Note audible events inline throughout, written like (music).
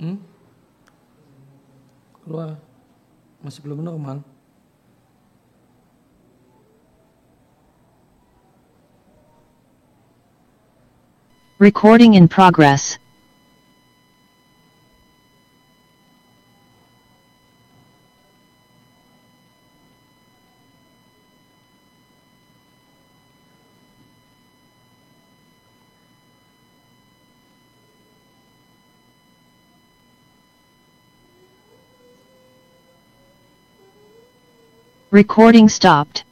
Hmm? Keluar. Masih belum normal. Recording in progress. Recording stopped.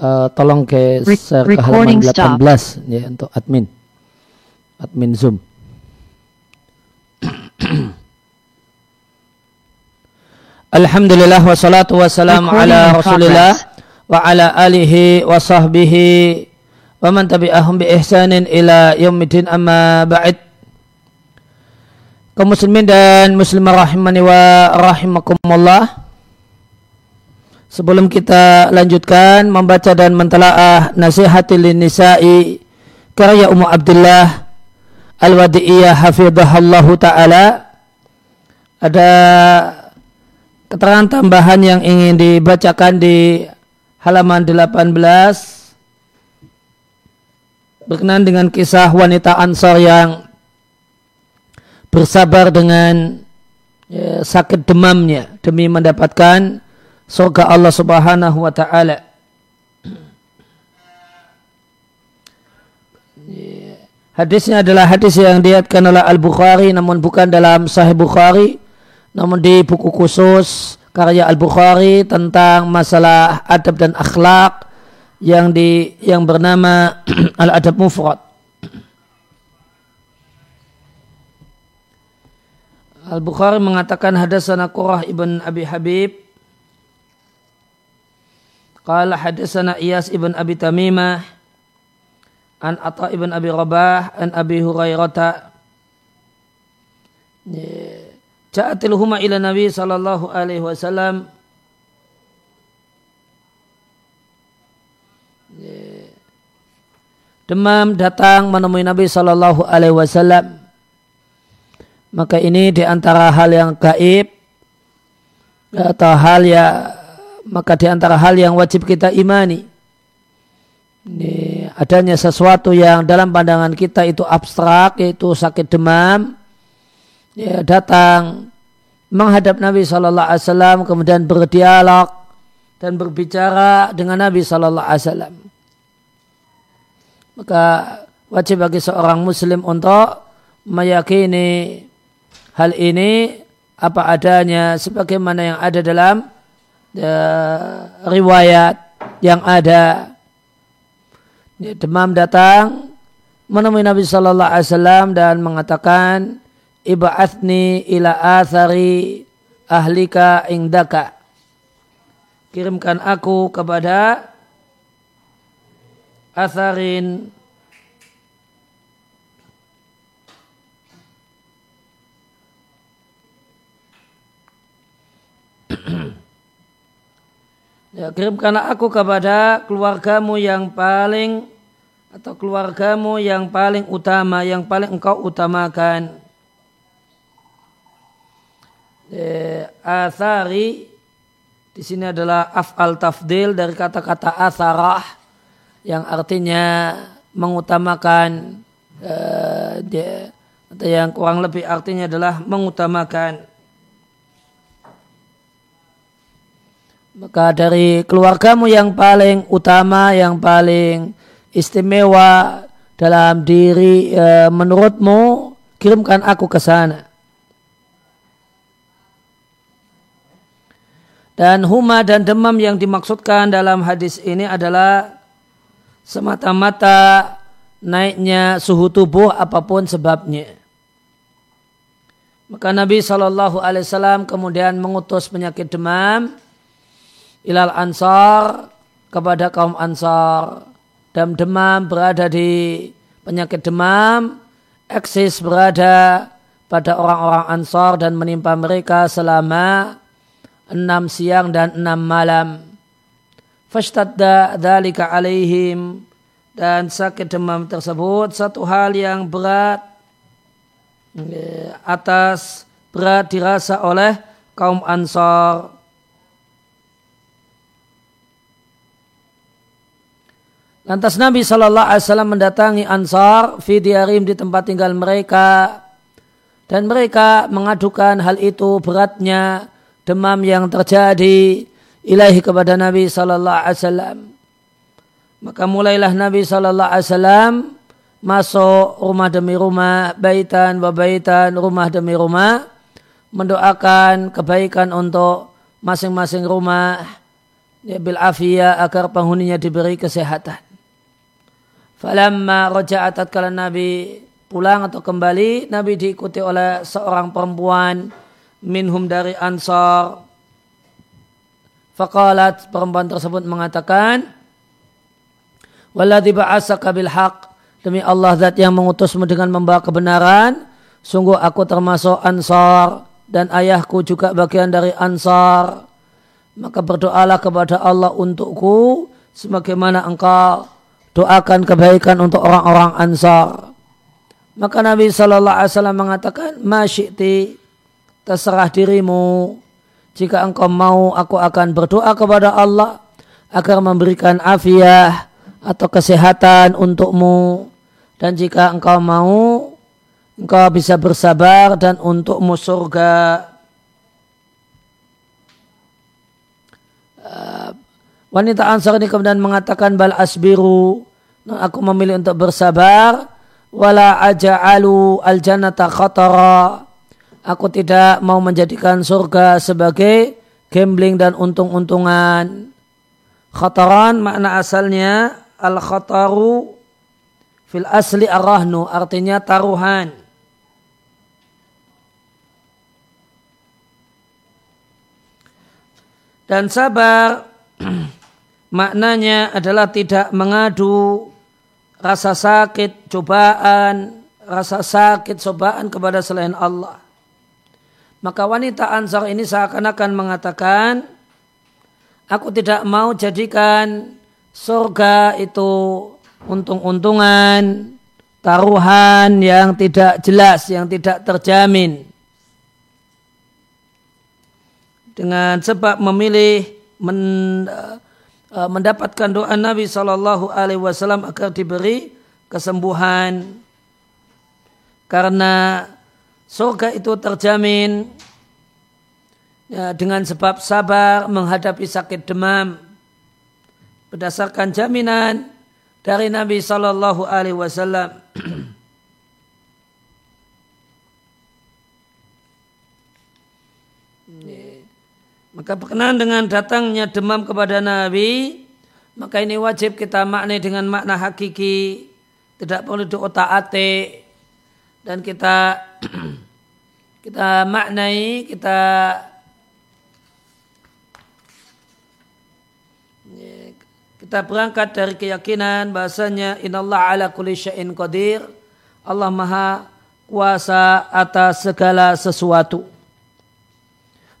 Uh, tolong ke Re share ke halaman 18 ya untuk admin admin Zoom. (clears throat) Alhamdulillah wassalatu wassalamu ala Rasulillah wa ala alihi wa sahbihi wa man tabi'ahum bi ihsanin ila yaumiddin amma ba'd. Kaum muslimin dan muslimah rahimani wa rahimakumullah. Sebelum kita lanjutkan membaca dan mentelaah nasihatil nisa'i karya Ummu Abdullah Al-Wadi'iyah hafidhahallahu taala. Ada keterangan tambahan yang ingin dibacakan di halaman 18 berkenaan dengan kisah wanita Ansar yang bersabar dengan ya, sakit demamnya demi mendapatkan surga Allah Subhanahu wa taala. Hadisnya adalah hadis yang diatkan oleh Al-Bukhari namun bukan dalam Sahih Bukhari namun di buku khusus karya Al-Bukhari tentang masalah adab dan akhlak yang di yang bernama (clears throat) Al-Adab Mufrad. Al-Bukhari mengatakan hadasana Qurah ibn Abi Habib Qala hadasana Iyas ibn Abi Tamimah an Atta ibn Abi Rabah an Abi Hurairah. Ja'atil huma ila Nabi sallallahu alaihi wasallam. Demam datang menemui Nabi sallallahu alaihi wasallam. Maka ini di antara hal yang gaib atau hal ya maka di antara hal yang wajib kita imani ini adanya sesuatu yang dalam pandangan kita itu abstrak yaitu sakit demam ya, datang menghadap Nabi Shallallahu Alaihi Wasallam kemudian berdialog dan berbicara dengan Nabi Shallallahu Alaihi Wasallam. Maka wajib bagi seorang Muslim untuk meyakini hal ini apa adanya sebagaimana yang ada dalam riwayat yang ada. Demam datang menemui Nabi Shallallahu Alaihi Wasallam dan mengatakan ibaathni ila athari ahlika indaka. Kirimkan aku kepada atharin Ya, kirimkanlah aku kepada keluargamu yang paling atau keluargamu yang paling utama, yang paling engkau utamakan. E, athari di sini adalah af'al tafdil dari kata-kata atharah yang artinya mengutamakan e, dia, atau yang kurang lebih artinya adalah mengutamakan. Maka dari keluargamu yang paling utama, yang paling istimewa dalam diri e, menurutmu, kirimkan aku ke sana. Dan huma dan demam yang dimaksudkan dalam hadis ini adalah semata-mata naiknya suhu tubuh apa pun sebabnya. Maka Nabi Shallallahu Alaihi Wasallam kemudian mengutus penyakit demam ilal ansar kepada kaum ansar dan demam berada di penyakit demam eksis berada pada orang-orang ansar dan menimpa mereka selama enam siang dan enam malam. Fashtadda dhalika alaihim dan sakit demam tersebut satu hal yang berat eh, atas berat dirasa oleh kaum ansar Lantas Nabi Shallallahu Alaihi Wasallam mendatangi Ansar Fidiarim di tempat tinggal mereka dan mereka mengadukan hal itu beratnya demam yang terjadi ilahi kepada Nabi Shallallahu Alaihi Wasallam. Maka mulailah Nabi Shallallahu Alaihi Wasallam masuk rumah demi rumah, baitan baitan, rumah demi rumah, mendoakan kebaikan untuk masing-masing rumah, ya bil afiyah agar penghuninya diberi kesehatan. Falamma roja'at tatkala Nabi pulang atau kembali, Nabi diikuti oleh seorang perempuan minhum dari Ansar. Faqalat perempuan tersebut mengatakan, Walladhi ba'asaka bil. Demi Allah zat yang mengutusmu dengan membawa kebenaran. Sungguh aku termasuk Ansar. Dan ayahku juga bagian dari Ansar. Maka berdoalah kepada Allah untukku. Sebagaimana engkau doakan kebaikan untuk orang-orang Ansar. Maka Nabi Shallallahu Alaihi Wasallam mengatakan, Masyikti, terserah dirimu. Jika engkau mau, aku akan berdoa kepada Allah agar memberikan afiah atau kesehatan untukmu. Dan jika engkau mau, engkau bisa bersabar dan untukmu surga. Uh, wanita Ansar ini kemudian mengatakan bal asbiru aku memilih untuk bersabar. Wala aja'alu al jannata khatara. Aku tidak mau menjadikan surga sebagai gambling dan untung-untungan. Khataran makna asalnya al khataru fil asli arahnu artinya taruhan. Dan sabar (clears throat) maknanya adalah tidak mengadu rasa sakit, cobaan, rasa sakit, cobaan kepada selain Allah. Maka wanita Ansar ini seakan-akan mengatakan, aku tidak mau jadikan surga itu untung-untungan, taruhan yang tidak jelas, yang tidak terjamin. Dengan sebab memilih men, mendapatkan doa Nabi Shallallahu Alaihi Wasallam agar diberi kesembuhan karena surga itu terjamin ya, dengan sebab sabar menghadapi sakit demam berdasarkan jaminan dari Nabi Shallallahu Alaihi Wasallam. (clears throat) Maka berkenaan dengan datangnya demam kepada Nabi, maka ini wajib kita maknai dengan makna hakiki. Tidak perlu diotak-atik. Dan kita (clears throat) kita maknai kita kita berangkat dari keyakinan bahasanya inallah ala kulli syai'in qadir. Allah maha kuasa atas segala sesuatu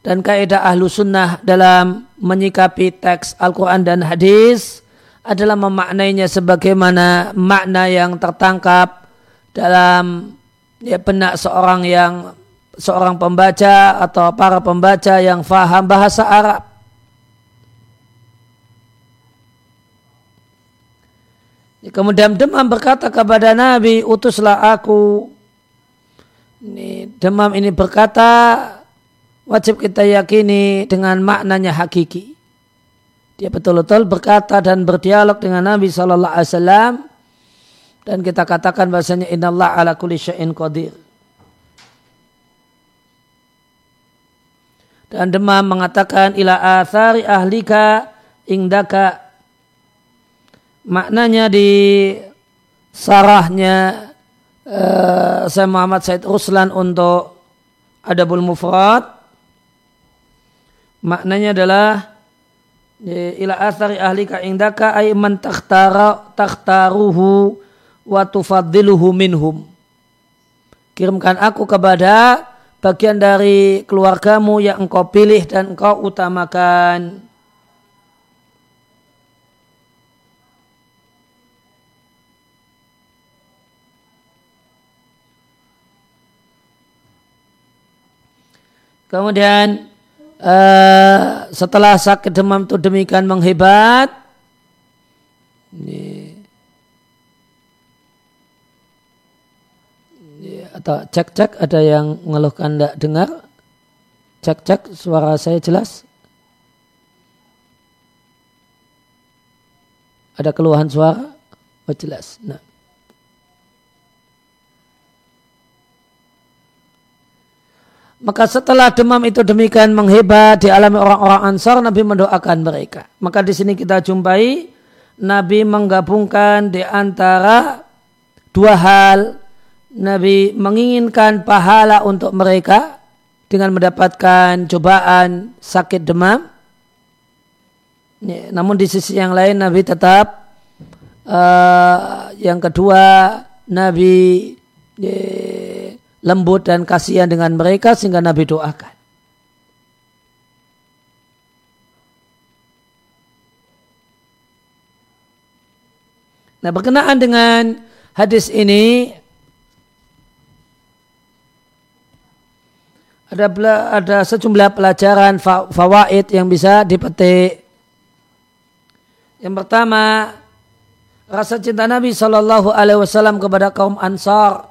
dan kaidah ahlu sunnah dalam menyikapi teks Al-Quran dan hadis adalah memaknainya sebagaimana makna yang tertangkap dalam ya, benak seorang yang seorang pembaca atau para pembaca yang faham bahasa Arab Kemudian demam berkata kepada Nabi, utuslah aku. Ini, demam ini berkata, wajib kita yakini dengan maknanya hakiki. Dia betul-betul berkata dan berdialog dengan Nabi Shallallahu Alaihi Wasallam dan kita katakan bahasanya Inallah ala kulli syai'in qadir. Dan demam mengatakan ila athari ahlika ingdaka maknanya di sarahnya uh, saya Muhammad Said Ruslan untuk Adabul Mufrad maknanya adalah ila athari ahlika indaka ay man takhtara takhtaruhu wa tufaddiluhu minhum. Kirimkan aku kepada bagian dari keluargamu yang engkau pilih dan engkau utamakan. Kemudian uh, setelah sakit demam itu demikian menghebat, atau cek-cek ada yang mengeluhkan tidak dengar, cek-cek suara saya jelas. Ada keluhan suara? Oh jelas. Nah. Maka setelah demam itu demikian menghebat dialami orang-orang Ansar, Nabi mendoakan mereka. Maka di sini kita jumpai Nabi menggabungkan di antara dua hal. Nabi menginginkan pahala untuk mereka dengan mendapatkan cobaan sakit demam. Ya, namun di sisi yang lain Nabi tetap uh, yang kedua Nabi ya, lembut dan kasihan dengan mereka sehingga Nabi doakan. Nah berkenaan dengan hadis ini ada ada sejumlah pelajaran fawaid yang bisa dipetik. Yang pertama, rasa cinta Nabi Shallallahu Alaihi Wasallam kepada kaum Ansar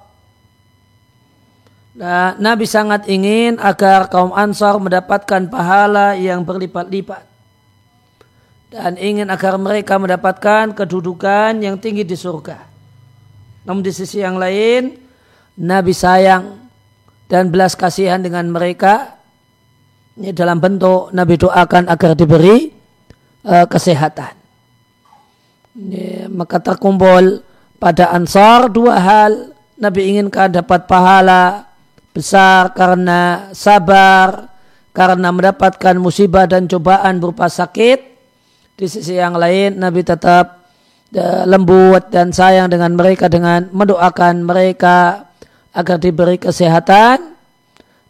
Nah, Nabi sangat ingin agar kaum Ansar mendapatkan pahala yang berlipat-lipat. Dan ingin agar mereka mendapatkan kedudukan yang tinggi di surga. Namun di sisi yang lain, Nabi sayang dan belas kasihan dengan mereka. Ini dalam bentuk Nabi doakan agar diberi uh, kesehatan. Ini, maka terkumpul pada Ansar dua hal. Nabi inginkan dapat pahala besar karena sabar, karena mendapatkan musibah dan cobaan berupa sakit. Di sisi yang lain Nabi tetap e, lembut dan sayang dengan mereka dengan mendoakan mereka agar diberi kesehatan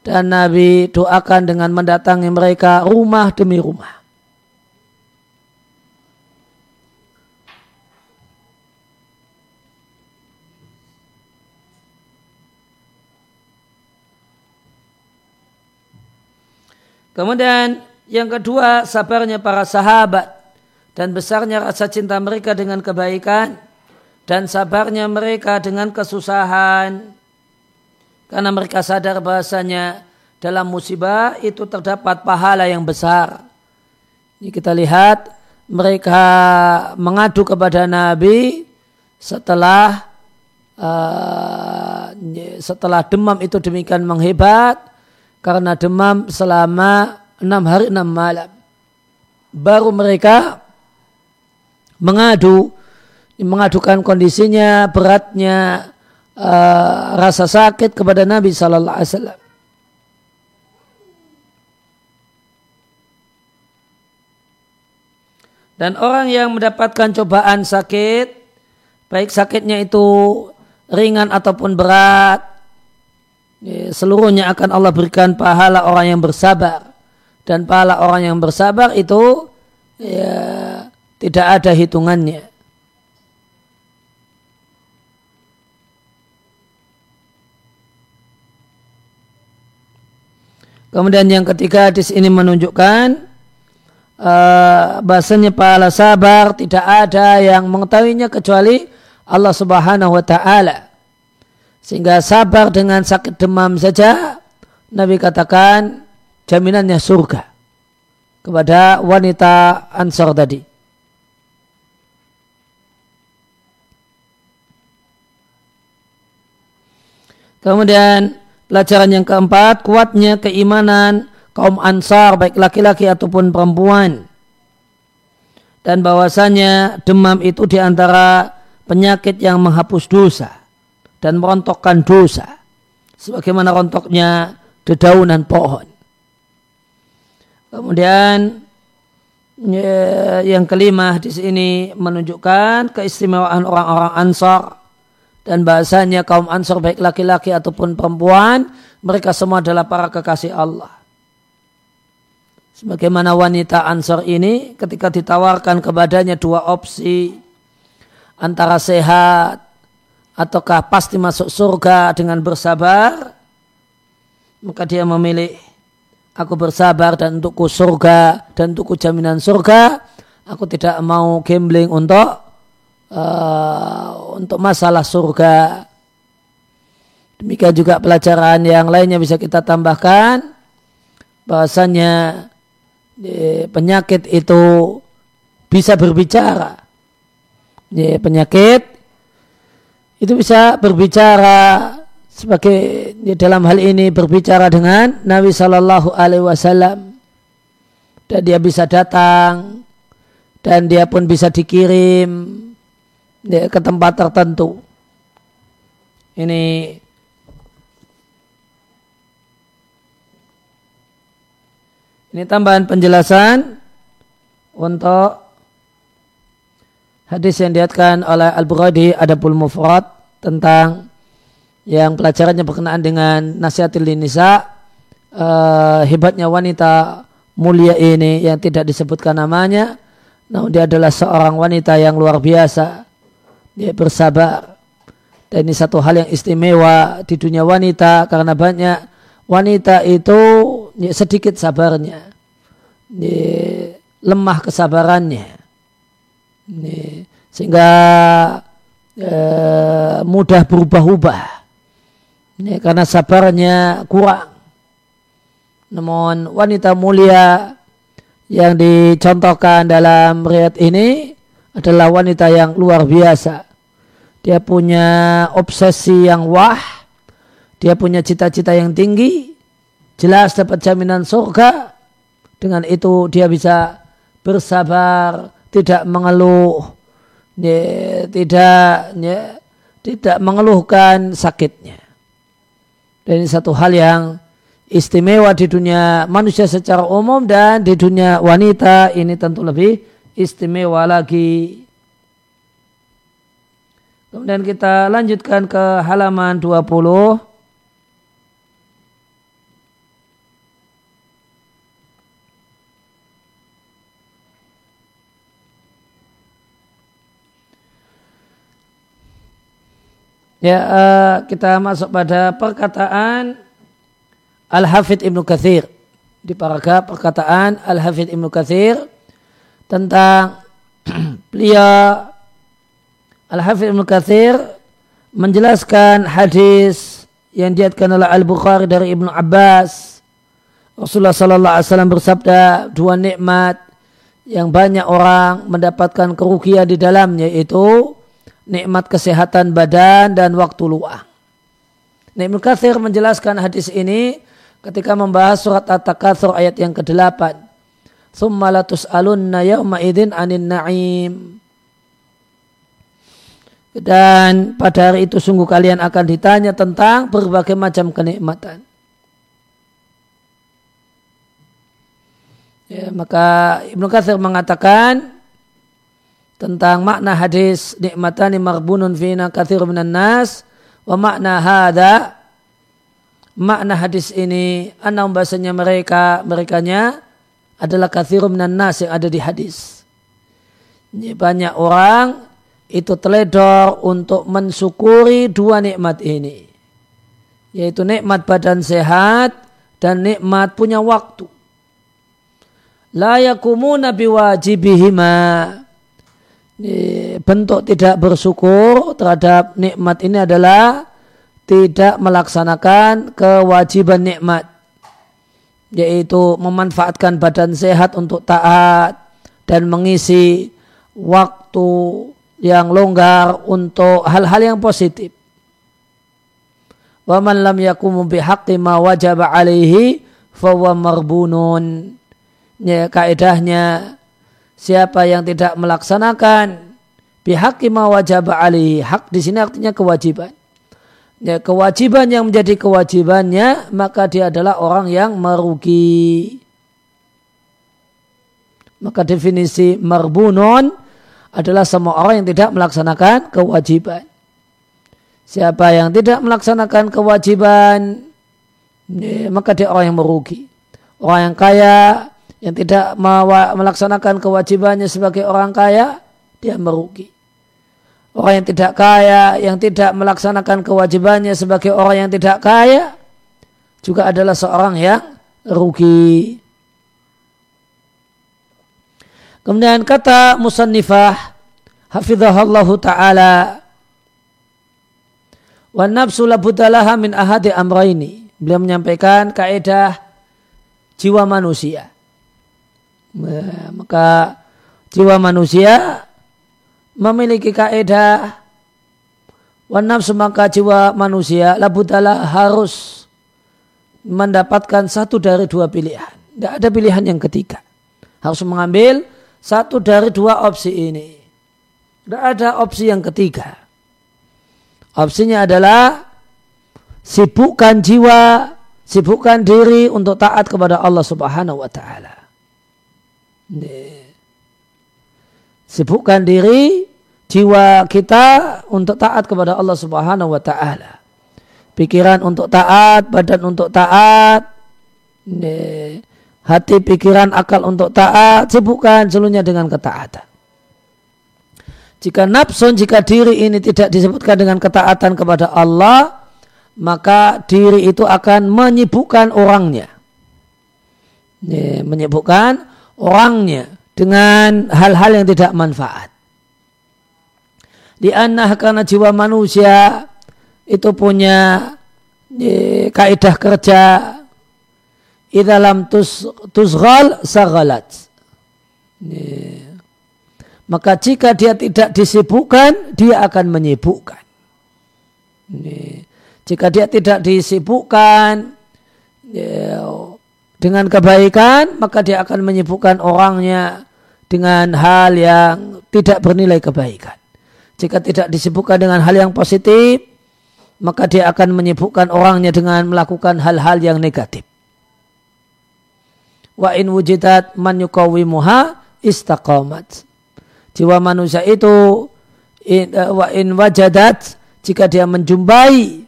dan Nabi doakan dengan mendatangi mereka rumah demi rumah. Kemudian yang kedua sabarnya para sahabat dan besarnya rasa cinta mereka dengan kebaikan dan sabarnya mereka dengan kesusahan karena mereka sadar bahasanya dalam musibah itu terdapat pahala yang besar. Ini kita lihat mereka mengadu kepada Nabi setelah uh, setelah demam itu demikian menghebat karena demam selama enam hari enam malam. Baru mereka mengadu mengadukan kondisinya, beratnya uh, rasa sakit kepada Nabi Sallallahu Alaihi Wasallam. Dan orang yang mendapatkan cobaan sakit, baik sakitnya itu ringan ataupun berat, seluruhnya akan Allah berikan pahala orang yang bersabar. Dan pahala orang yang bersabar itu ya, tidak ada hitungannya. Kemudian yang ketiga di sini menunjukkan uh, bahasanya pahala sabar tidak ada yang mengetahuinya kecuali Allah Subhanahu wa taala. Sehingga sabar dengan sakit demam saja Nabi katakan jaminannya surga kepada wanita Ansor tadi. Kemudian Pelajaran yang keempat, kuatnya keimanan kaum ansar baik laki-laki ataupun perempuan. Dan bahwasanya demam itu di antara penyakit yang menghapus dosa dan merontokkan dosa. Sebagaimana rontoknya dedaunan pohon. Kemudian ya, yang kelima di sini menunjukkan keistimewaan orang-orang Ansar dan bahasanya kaum ansor baik laki-laki ataupun perempuan mereka semua adalah para kekasih Allah. Sebagaimana wanita ansor ini ketika ditawarkan kepadanya dua opsi antara sehat ataukah pasti masuk surga dengan bersabar maka dia memilih aku bersabar dan untukku surga dan untukku jaminan surga aku tidak mau gambling untuk uh, untuk masalah surga. Demikian juga pelajaran yang lainnya bisa kita tambahkan bahasanya penyakit itu bisa berbicara. penyakit itu bisa berbicara sebagai dalam hal ini berbicara dengan Nabi Shallallahu Alaihi Wasallam dan dia bisa datang dan dia pun bisa dikirim ya, ke tempat tertentu. Ini ini tambahan penjelasan untuk hadis yang diatkan oleh Al-Bukhari Adabul Mufrad tentang yang pelajarannya berkenaan dengan nasihatil nisa uh, hebatnya wanita mulia ini yang tidak disebutkan namanya namun dia adalah seorang wanita yang luar biasa dia bersabar. Dan ini satu hal yang istimewa di dunia wanita karena banyak wanita itu sedikit sabarnya. Ya, lemah kesabarannya. Ya, sehingga ya, mudah berubah-ubah. Ya, karena sabarnya kurang. Namun wanita mulia yang dicontohkan dalam riat ini adalah wanita yang luar biasa dia punya obsesi yang wah, dia punya cita-cita yang tinggi, jelas dapat jaminan surga, dengan itu dia bisa bersabar, tidak mengeluh, ya, tidak ya, tidak mengeluhkan sakitnya. Dan ini satu hal yang istimewa di dunia manusia secara umum dan di dunia wanita ini tentu lebih istimewa lagi. Kemudian kita lanjutkan ke halaman 20. Ya, uh, kita masuk pada perkataan Al-Hafidh Ibnu Kathir. Di paragraf perkataan Al-Hafidh Ibnu Kathir tentang (clears throat) beliau Al-Hafidh Ibn Kathir menjelaskan hadis yang diatkan oleh Al-Bukhari dari Ibnu Abbas. Rasulullah Sallallahu Alaihi Wasallam bersabda dua nikmat yang banyak orang mendapatkan kerugian di dalamnya itu nikmat kesehatan badan dan waktu luang. Ibnu Kathir menjelaskan hadis ini ketika membahas surat At-Takatsur ayat yang ke-8. Summa latus alunna yawma idin anin na'im Dan pada hari itu sungguh kalian akan ditanya tentang berbagai macam kenikmatan. Ya, maka Ibnu Katsir mengatakan tentang makna hadis nikmatani marbunun fina katsir minan nas wa makna hada makna hadis ini anam bahasanya mereka merekanya adalah kathir minan nas yang ada di hadis. Banyak orang itu teledor untuk mensyukuri dua nikmat ini. Yaitu nikmat badan sehat dan nikmat punya waktu la yakumuna biwajibihima bentuk tidak bersyukur terhadap nikmat ini adalah tidak melaksanakan kewajiban nikmat yaitu memanfaatkan badan sehat untuk taat dan mengisi waktu yang longgar untuk hal-hal yang positif. Wa man lam yakumu bihaqqi ma wajaba alaihi fahuwa marbunun ya, kaedahnya siapa yang tidak melaksanakan pihak ma wajib ali hak di sini artinya kewajiban. Ya, kewajiban yang menjadi kewajibannya maka dia adalah orang yang merugi. Maka definisi marbunun adalah semua orang yang tidak melaksanakan kewajiban. Siapa yang tidak melaksanakan kewajiban ya, maka dia orang yang merugi. Orang yang kaya yang tidak melaksanakan kewajibannya sebagai orang kaya, dia merugi. Orang yang tidak kaya, yang tidak melaksanakan kewajibannya sebagai orang yang tidak kaya, juga adalah seorang yang rugi. Kemudian kata musannifah, hafidhahallahu ta'ala, wa nafsu labudalaha min ahadi amraini. Beliau menyampaikan kaidah jiwa manusia Maka jiwa manusia memiliki kaidah wanaf semaka jiwa manusia labudala harus mendapatkan satu dari dua pilihan. Tidak ada pilihan yang ketiga. Harus mengambil satu dari dua opsi ini. Tidak ada opsi yang ketiga. Opsinya adalah sibukkan jiwa, sibukkan diri untuk taat kepada Allah Subhanahu wa taala. Sibukkan diri jiwa kita untuk taat kepada Allah Subhanahu wa taala. Pikiran untuk taat, badan untuk taat, hati, pikiran, akal untuk taat, sibukkan seluruhnya dengan ketaatan. Jika nafsu, jika diri ini tidak disebutkan dengan ketaatan kepada Allah, maka diri itu akan menyibukkan orangnya. Menyibukkan orangnya dengan hal-hal yang tidak manfaat. Di anah karena jiwa manusia itu punya e, kaidah kerja di dalam tus tusghal sagalat. E, maka jika dia tidak disibukkan, dia akan menyibukkan. E, jika dia tidak disibukkan, dengan kebaikan maka dia akan menyibukkan orangnya dengan hal yang tidak bernilai kebaikan. Jika tidak disibukkan dengan hal yang positif, maka dia akan menyibukkan orangnya dengan melakukan hal-hal yang negatif. Wa in wujidat man yukawimuha istaqamat. Jiwa manusia itu in, uh, wa in wajadat jika dia menjumpai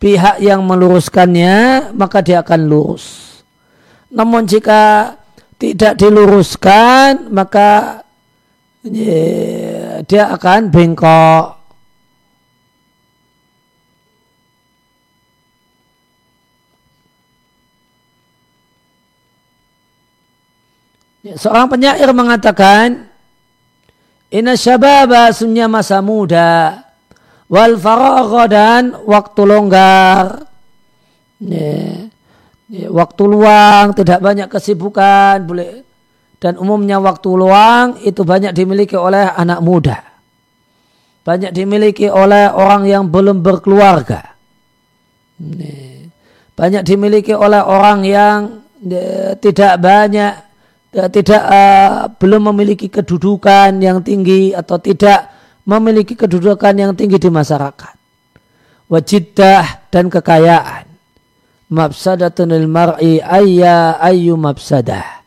pihak yang meluruskannya, maka dia akan lurus. Namun jika tidak diluruskan maka ya, dia akan bengkok. Ya, seorang penyair mengatakan, Inna syababa sunya masa muda, wal faragha dan waktu longgar. Ya ya, waktu luang, tidak banyak kesibukan, boleh dan umumnya waktu luang itu banyak dimiliki oleh anak muda. Banyak dimiliki oleh orang yang belum berkeluarga. Banyak dimiliki oleh orang yang tidak banyak tidak uh, belum memiliki kedudukan yang tinggi atau tidak memiliki kedudukan yang tinggi di masyarakat. Wajidah dan kekayaan. Mafsadatun lil mar'i ayya ayyu mafsadah.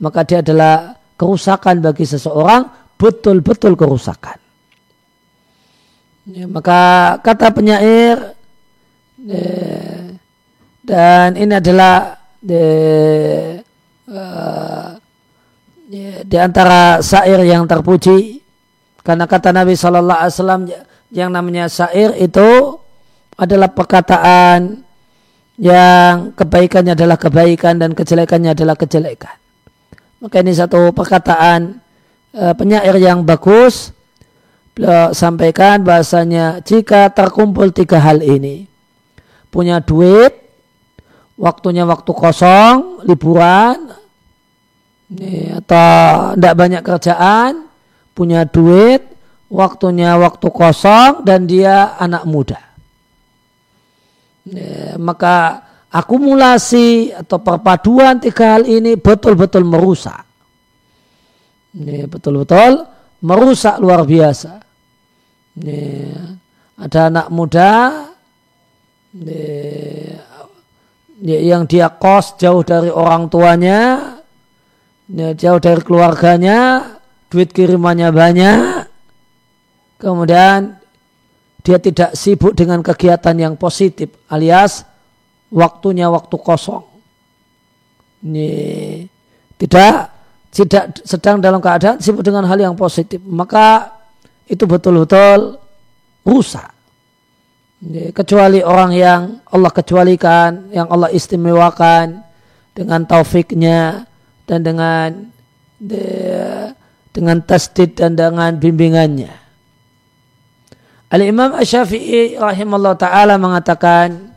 Maka dia adalah kerusakan bagi seseorang, betul-betul kerusakan. Ya, maka kata penyair ya, dan ini adalah di, uh, ya, di antara syair yang terpuji karena kata Nabi Shallallahu Alaihi Wasallam yang namanya syair itu adalah perkataan yang kebaikannya adalah kebaikan dan kejelekannya adalah kejelekan. Maka ini satu perkataan e, penyair yang bagus. Beliau sampaikan bahasanya jika terkumpul tiga hal ini. Punya duit, waktunya waktu kosong, liburan, atau tidak banyak kerjaan, punya duit, waktunya waktu kosong, dan dia anak muda. Ya, maka akumulasi atau perpaduan tiga hal ini betul-betul merusak. Ini betul-betul merusak luar biasa. Ini, ada anak muda ini, yang dia kos jauh dari orang tuanya, ini, jauh dari keluarganya, duit kirimannya banyak, kemudian dia tidak sibuk dengan kegiatan yang positif alias waktunya waktu kosong. Ini tidak tidak sedang dalam keadaan sibuk dengan hal yang positif, maka itu betul-betul rusak. Ini, kecuali orang yang Allah kecualikan, yang Allah istimewakan dengan taufiknya dan dengan dengan tasdid dan dengan bimbingannya. Al-Imam Asy-Syafi'i rahimahullah taala mengatakan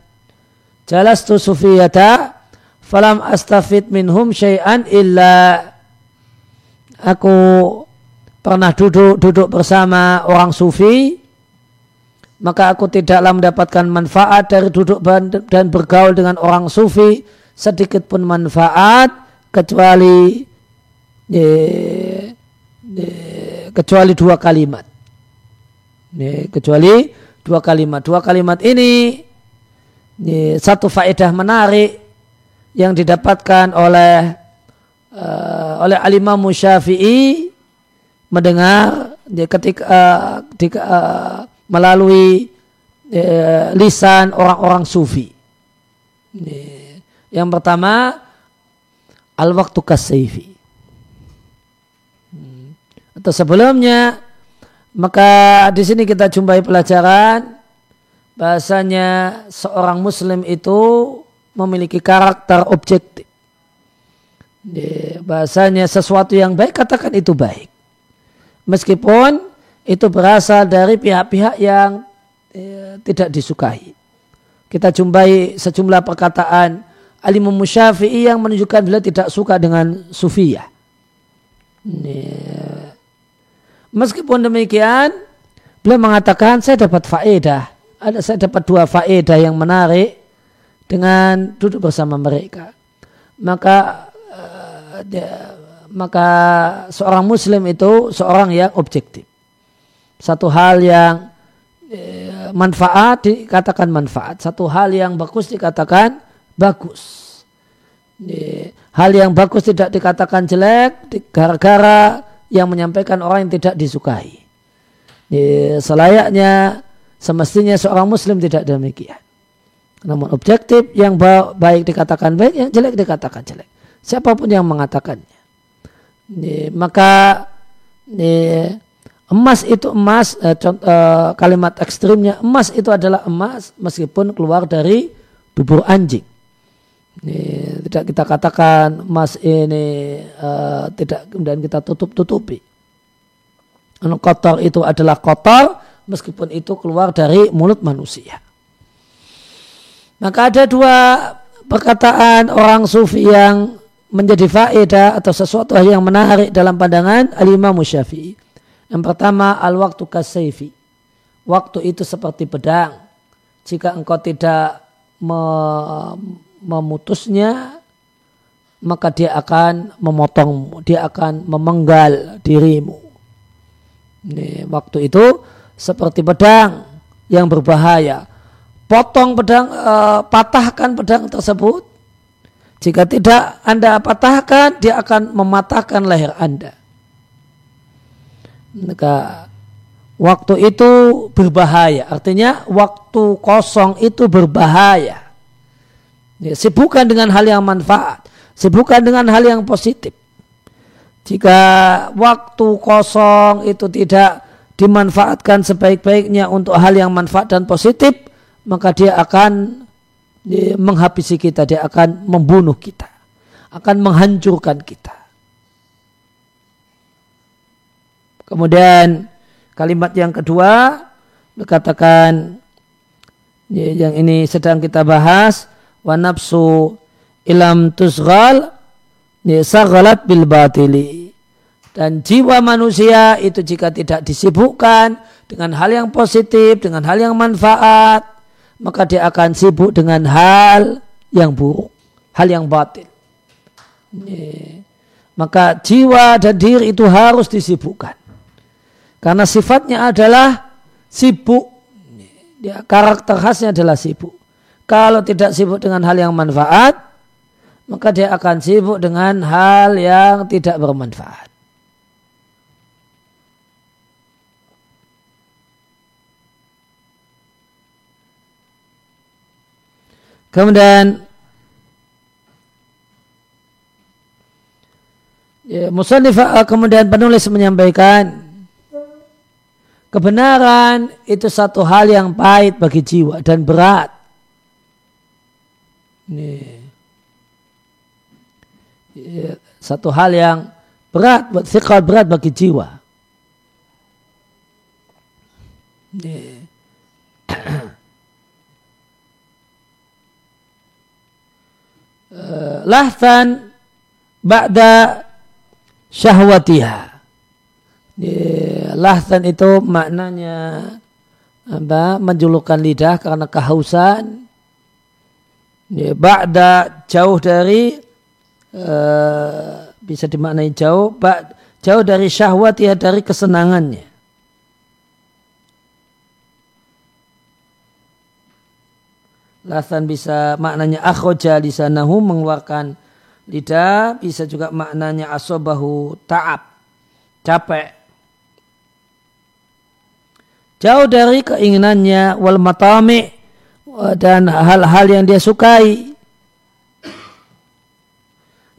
Jalastu sufiyata falam astafid minhum syai'an illa. Aku pernah duduk duduk bersama orang sufi maka aku tidaklah mendapatkan manfaat dari duduk dan bergaul dengan orang sufi. Sedikit pun manfaat kecuali ye, ye, kecuali dua kalimat ini, kecuali dua kalimat. Dua kalimat ini, ini satu faedah menarik yang didapatkan oleh uh, oleh alimah Syafi'i mendengar dia ketika uh, di, uh, melalui uh, lisan orang-orang sufi. Ini, yang pertama al waktu kaseifi. Hmm. Atau sebelumnya maka di sini kita jumpai pelajaran bahasanya seorang muslim itu memiliki karakter objektif. Bahasanya sesuatu yang baik katakan itu baik. Meskipun itu berasal dari pihak-pihak yang eh, tidak disukai. Kita jumpai sejumlah perkataan Alim Syafi'i yang menunjukkan beliau tidak suka dengan sufiyah. Meskipun demikian, beliau mengatakan saya dapat faedah. Ada saya dapat dua faedah yang menarik dengan duduk bersama mereka. Maka uh, dia, maka seorang muslim itu seorang yang objektif. Satu hal yang uh, manfaat dikatakan manfaat, satu hal yang bagus dikatakan bagus. Hal yang bagus tidak dikatakan jelek gara-gara yang menyampaikan orang yang tidak disukai. Selayaknya semestinya seorang muslim tidak demikian. Namun objektif yang baik dikatakan baik, yang jelek dikatakan jelek. Siapa pun yang mengatakannya. Maka emas itu emas, eh, eh, kalimat ekstrimnya emas itu adalah emas meskipun keluar dari bubur anjing. Ini, tidak kita katakan emas ini uh, tidak kemudian kita tutup tutupi. Anu kotor itu adalah kotor meskipun itu keluar dari mulut manusia. Maka ada dua perkataan orang sufi yang menjadi faedah atau sesuatu yang menarik dalam pandangan al-imam Syafi'i. Yang pertama al-waktu kasaifi. Waktu itu seperti pedang. Jika engkau tidak memutusnya maka dia akan memotongmu, dia akan memenggal dirimu. Ini, waktu itu seperti pedang yang berbahaya. Potong pedang, e, patahkan pedang tersebut. Jika tidak Anda patahkan, dia akan mematahkan leher Anda. Maka waktu itu berbahaya. Artinya waktu kosong itu berbahaya. Ya, sibukkan dengan hal yang manfaat. Sibukkan dengan hal yang positif. Jika waktu kosong itu tidak dimanfaatkan sebaik-baiknya untuk hal yang manfaat dan positif, maka dia akan ya, menghabisi kita, dia akan membunuh kita, akan menghancurkan kita. Kemudian kalimat yang kedua dikatakan ya, yang ini sedang kita bahas wa nafsu ilam tusghal saghalat bil batili dan jiwa manusia itu jika tidak disibukkan dengan hal yang positif, dengan hal yang manfaat, maka dia akan sibuk dengan hal yang buruk, hal yang batil. Maka jiwa dan diri itu harus disibukkan. Karena sifatnya adalah sibuk. Karakter khasnya adalah sibuk. Kalau tidak sibuk dengan hal yang manfaat, maka dia akan sibuk dengan hal yang tidak bermanfaat. Kemudian ya, Musannif kemudian penulis menyampaikan kebenaran itu satu hal yang pahit bagi jiwa dan berat ini ya, satu hal yang berat, buat sikal berat bagi jiwa. Ini. (clears throat) Eh, lahtan ba'da syahwatiha. Lahtan itu maknanya apa? menjulurkan lidah karena kehausan ya, ba'da jauh dari uh, bisa dimaknai jauh ba, jauh dari syahwat ya dari kesenangannya. Lasan bisa maknanya akhoja lisanahu mengeluarkan lidah bisa juga maknanya asobahu ta'ab capek. Jauh dari keinginannya wal matami dan hal-hal yang dia sukai.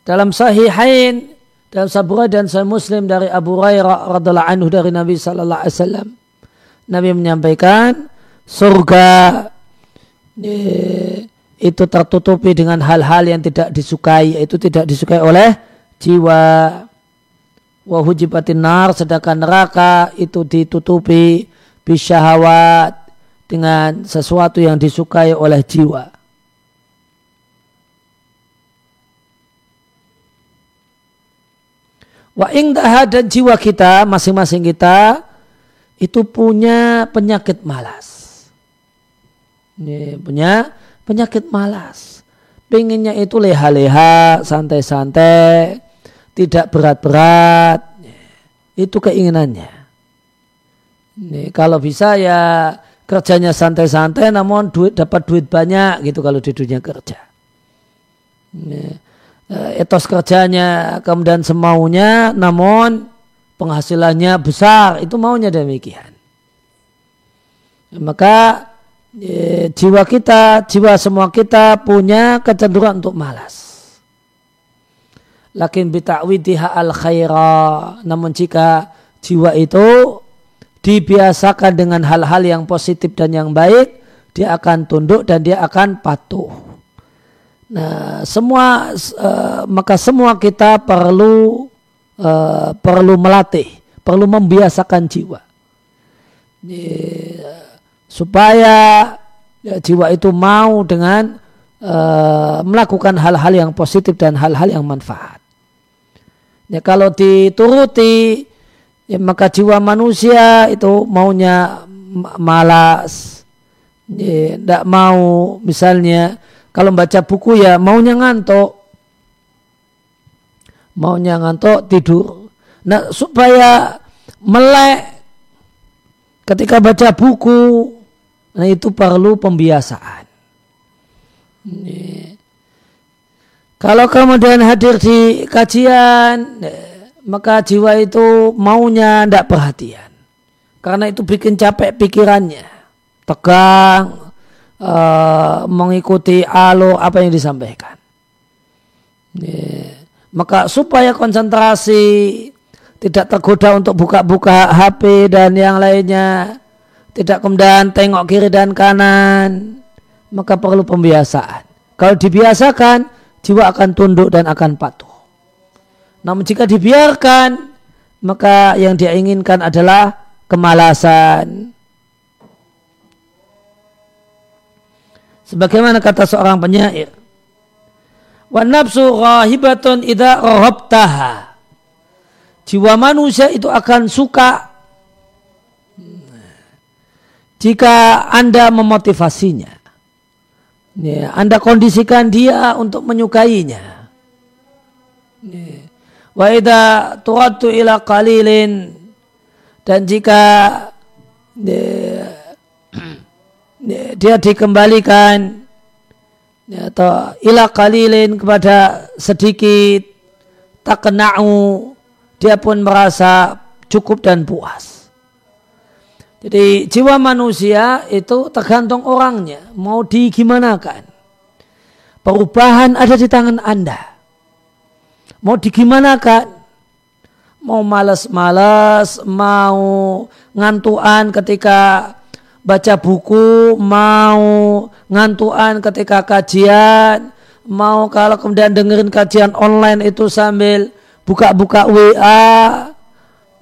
Dalam sahihain dalam Sabura dan Sahih Muslim dari Abu Hurairah radhiallahu anhu dari Nabi sallallahu alaihi wasallam Nabi menyampaikan surga itu tertutupi dengan hal-hal yang tidak disukai itu tidak disukai oleh jiwa wahujibatin nar sedangkan neraka itu ditutupi bisyahawat dengan sesuatu yang disukai oleh jiwa. Wa ingdaha dan jiwa kita, masing-masing kita, itu punya penyakit malas. Ini punya penyakit malas. Pengennya itu leha-leha, santai-santai, tidak berat-berat. Itu keinginannya. Ini, kalau bisa ya kerjanya santai-santai namun duit dapat duit banyak gitu kalau di dunia kerja. Eh, etos kerjanya kemudian semaunya namun penghasilannya besar itu maunya demikian. Maka e, jiwa kita, jiwa semua kita punya kecenderungan untuk malas. Lakin bita'widiha al khaira. Namun jika jiwa itu dibiasakan dengan hal-hal yang positif dan yang baik, dia akan tunduk dan dia akan patuh. Nah, semua uh, maka semua kita perlu uh, perlu melatih, perlu membiasakan jiwa. supaya ya, jiwa itu mau dengan uh, melakukan hal-hal yang positif dan hal-hal yang manfaat. Ya, kalau dituruti ya, maka jiwa manusia itu maunya malas. Tidak ya, mau. Misalnya kalau baca buku ya maunya ngantuk. Maunya ngantuk tidur. Nah supaya melek ketika baca buku, nah itu perlu pembiasaan. Kalau kemudian hadir di kajian, maka jiwa itu maunya tidak perhatian. Karena itu bikin capek pikirannya. Tegang, uh, mengikuti alo apa yang disampaikan. Maka supaya konsentrasi tidak tergoda untuk buka-buka HP dan yang lainnya, tidak kemudian tengok kiri dan kanan, maka perlu pembiasaan. Kalau dibiasakan, jiwa akan tunduk dan akan patuh. Namun jika dibiarkan, maka yang dia inginkan adalah kemalasan. Sebagaimana kata seorang penyair, Wa nafsu rahibatun idha rohobtaha. Jiwa manusia itu akan suka jika Anda memotivasinya. Ya, anda kondisikan dia untuk menyukainya. Ya. Wa idha turaddu ila qalilin dan jika dia, dikembalikan atau ila qalilin kepada sedikit tak kenau dia pun merasa cukup dan puas. Jadi jiwa manusia itu tergantung orangnya. Mau digimanakan. Perubahan ada di tangan Anda. Mau digimanakan. Mau malas-malas, mau ngantuan ketika baca buku, mau ngantuan ketika kajian, mau kalau kemudian dengerin kajian online itu sambil buka-buka WA,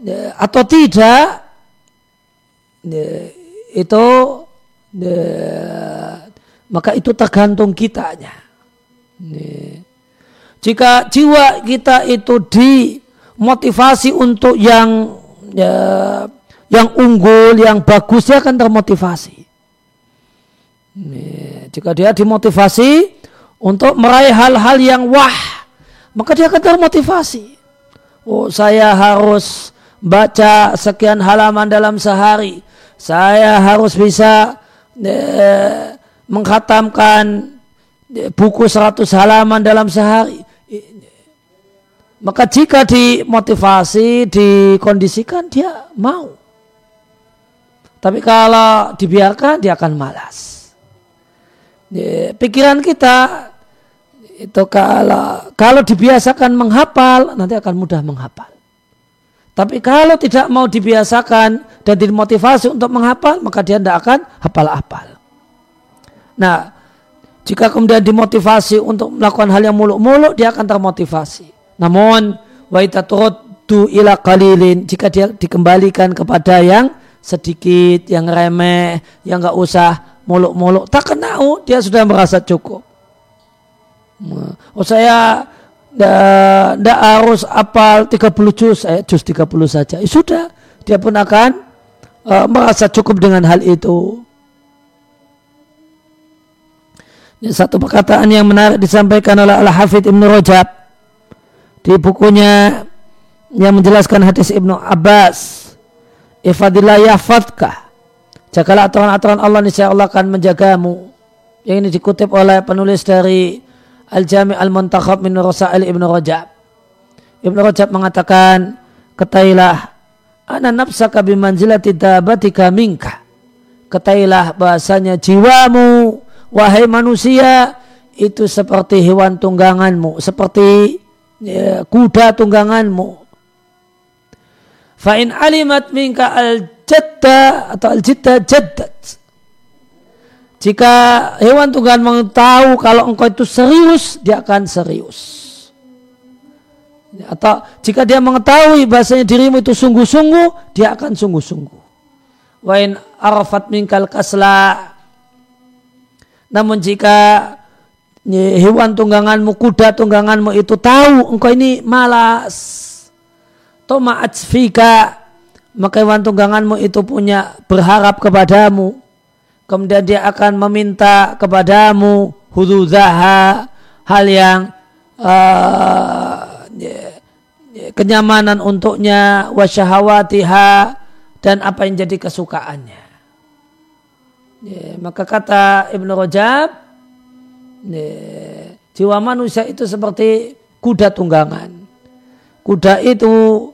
ya, atau tidak, itu maka itu tergantung kitanya. Jika jiwa kita itu dimotivasi untuk yang ya, yang unggul, yang bagus, dia akan termotivasi. Jika dia dimotivasi untuk meraih hal-hal yang wah, maka dia akan termotivasi. Oh, saya harus baca sekian halaman dalam sehari saya harus bisa eh, menghatamkan eh, buku 100 halaman dalam sehari. Maka jika dimotivasi, dikondisikan, dia mau. Tapi kalau dibiarkan, dia akan malas. Pikiran kita itu kalau kalau dibiasakan menghafal, nanti akan mudah menghafal. Tapi kalau tidak mau dibiasakan dan dimotivasi untuk menghafal, maka dia tidak akan hafal-hafal. Nah, jika kemudian dimotivasi untuk melakukan hal yang muluk-muluk, dia akan termotivasi. Namun, wa du ila qalilin, jika dia dikembalikan kepada yang sedikit, yang remeh, yang nggak usah muluk-muluk, tak kenal, dia sudah merasa cukup. Oh saya tidak harus apal 30 juz, eh, juz 30 saja. Ya, sudah, dia pun akan uh, merasa cukup dengan hal itu. Ini satu perkataan yang menarik disampaikan oleh Al-Hafidh Ibn Rajab di bukunya yang menjelaskan hadis Ibnu Abbas. Ifadillah yafadka. Jagalah aturan-aturan Allah, niscaya Allah akan menjagamu. Yang ini dikutip oleh penulis dari Al-Jami' Al-Muntakhab min Rasail Ibnu Rajab. Ibnu Rajab mengatakan, ketailah ana nafsaka bimanzilati dabatika minka. Ketailah bahasanya jiwamu, wahai manusia, itu seperti hewan tungganganmu, seperti ya, kuda tungganganmu. Fa'in alimat minka al-jadda atau al-jidda jaddat jika hewan Tuhan mengetahui kalau engkau itu serius, dia akan serius. Atau jika dia mengetahui bahasanya dirimu itu sungguh-sungguh, dia akan sungguh-sungguh. Wain arafat mingkal kasla. Namun jika hewan tungganganmu, kuda tungganganmu itu tahu engkau ini malas. Toma fika. Maka hewan tungganganmu itu punya berharap kepadamu kemudian dia akan meminta kepadamu huduzaha hal yang uh, kenyamanan untuknya wasyahawatiha dan apa yang jadi kesukaannya. Ya, maka kata Ibnu Rajab, jiwa manusia itu seperti kuda tunggangan. Kuda itu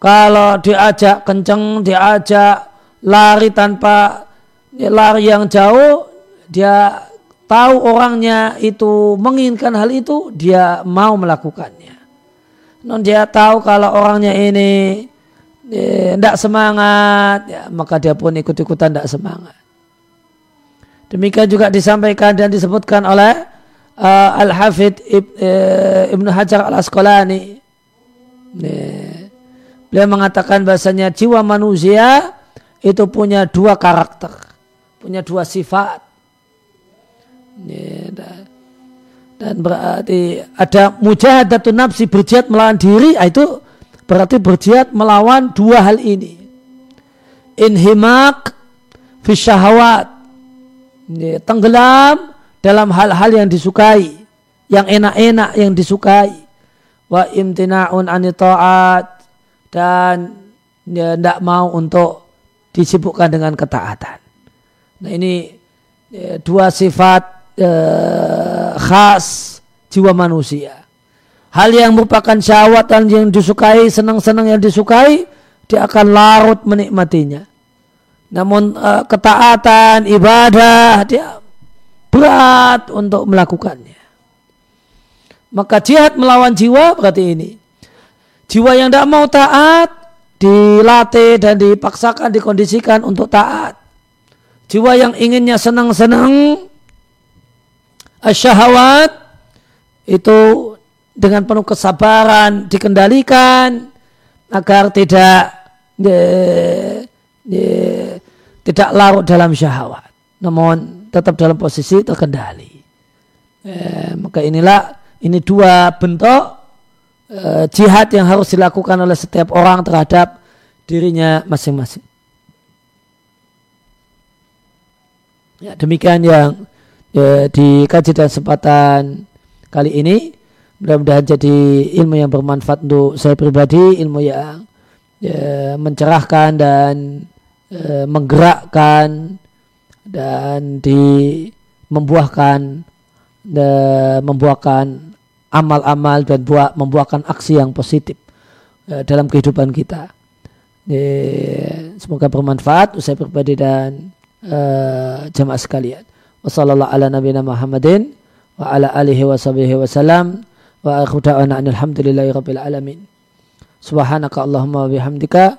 kalau diajak kenceng, diajak lari tanpa lari yang jauh, dia tahu orangnya itu menginginkan hal itu, dia mau melakukannya. Non dia tahu kalau orangnya ini tidak ya, semangat, ya, maka dia pun ikut-ikutan tidak semangat. Demikian juga disampaikan dan disebutkan oleh uh, Al-Hafidh Ib, uh, Ibnu Hajar Al-Asqalani. Beliau mengatakan bahasanya jiwa manusia itu punya dua karakter, punya dua sifat. Dan berarti ada mujahadatun nafsi berjihad melawan diri, ah, itu berarti berjihad melawan dua hal ini. Inhimak fi tenggelam dalam hal-hal yang disukai, yang enak-enak yang disukai. Wa imtina'un anita'at dan ya, tidak mau untuk disibukkan dengan ketaatan. Nah ini ya, dua sifat ya, khas jiwa manusia. Hal yang merupakan syahwat dan yang disukai, senang-senang yang disukai, dia akan larut menikmatinya. Namun uh, ketaatan, ibadah dia berat untuk melakukannya. Maka jihad melawan jiwa berarti ini. Jiwa yang tidak mau taat dilatih dan dipaksakan, dikondisikan untuk taat. Jiwa yang inginnya senang-senang, syahwat itu dengan penuh kesabaran dikendalikan agar tidak tidak larut dalam syahwat, namun tetap dalam posisi terkendali. Eh, maka inilah ini dua bentuk eh, jihad yang harus dilakukan oleh setiap orang terhadap dirinya masing-masing. Ya, demikian yang ya, dikaji dan kesempatan kali ini. Mudah-mudahan jadi ilmu yang bermanfaat untuk saya pribadi, ilmu yang ya, mencerahkan dan e, menggerakkan dan di membuahkan de, membuahkan amal-amal dan buat membuahkan aksi yang positif e, dalam kehidupan kita. E, semoga bermanfaat usai pribadi dan e, jamaah sekalian. Wassalamualaikum ala nabiyina Muhammadin wa ala alihi wa sahbihi wa salam wa akhu alhamdulillahi rabbil alamin. Subhanaka Allahumma wa bihamdika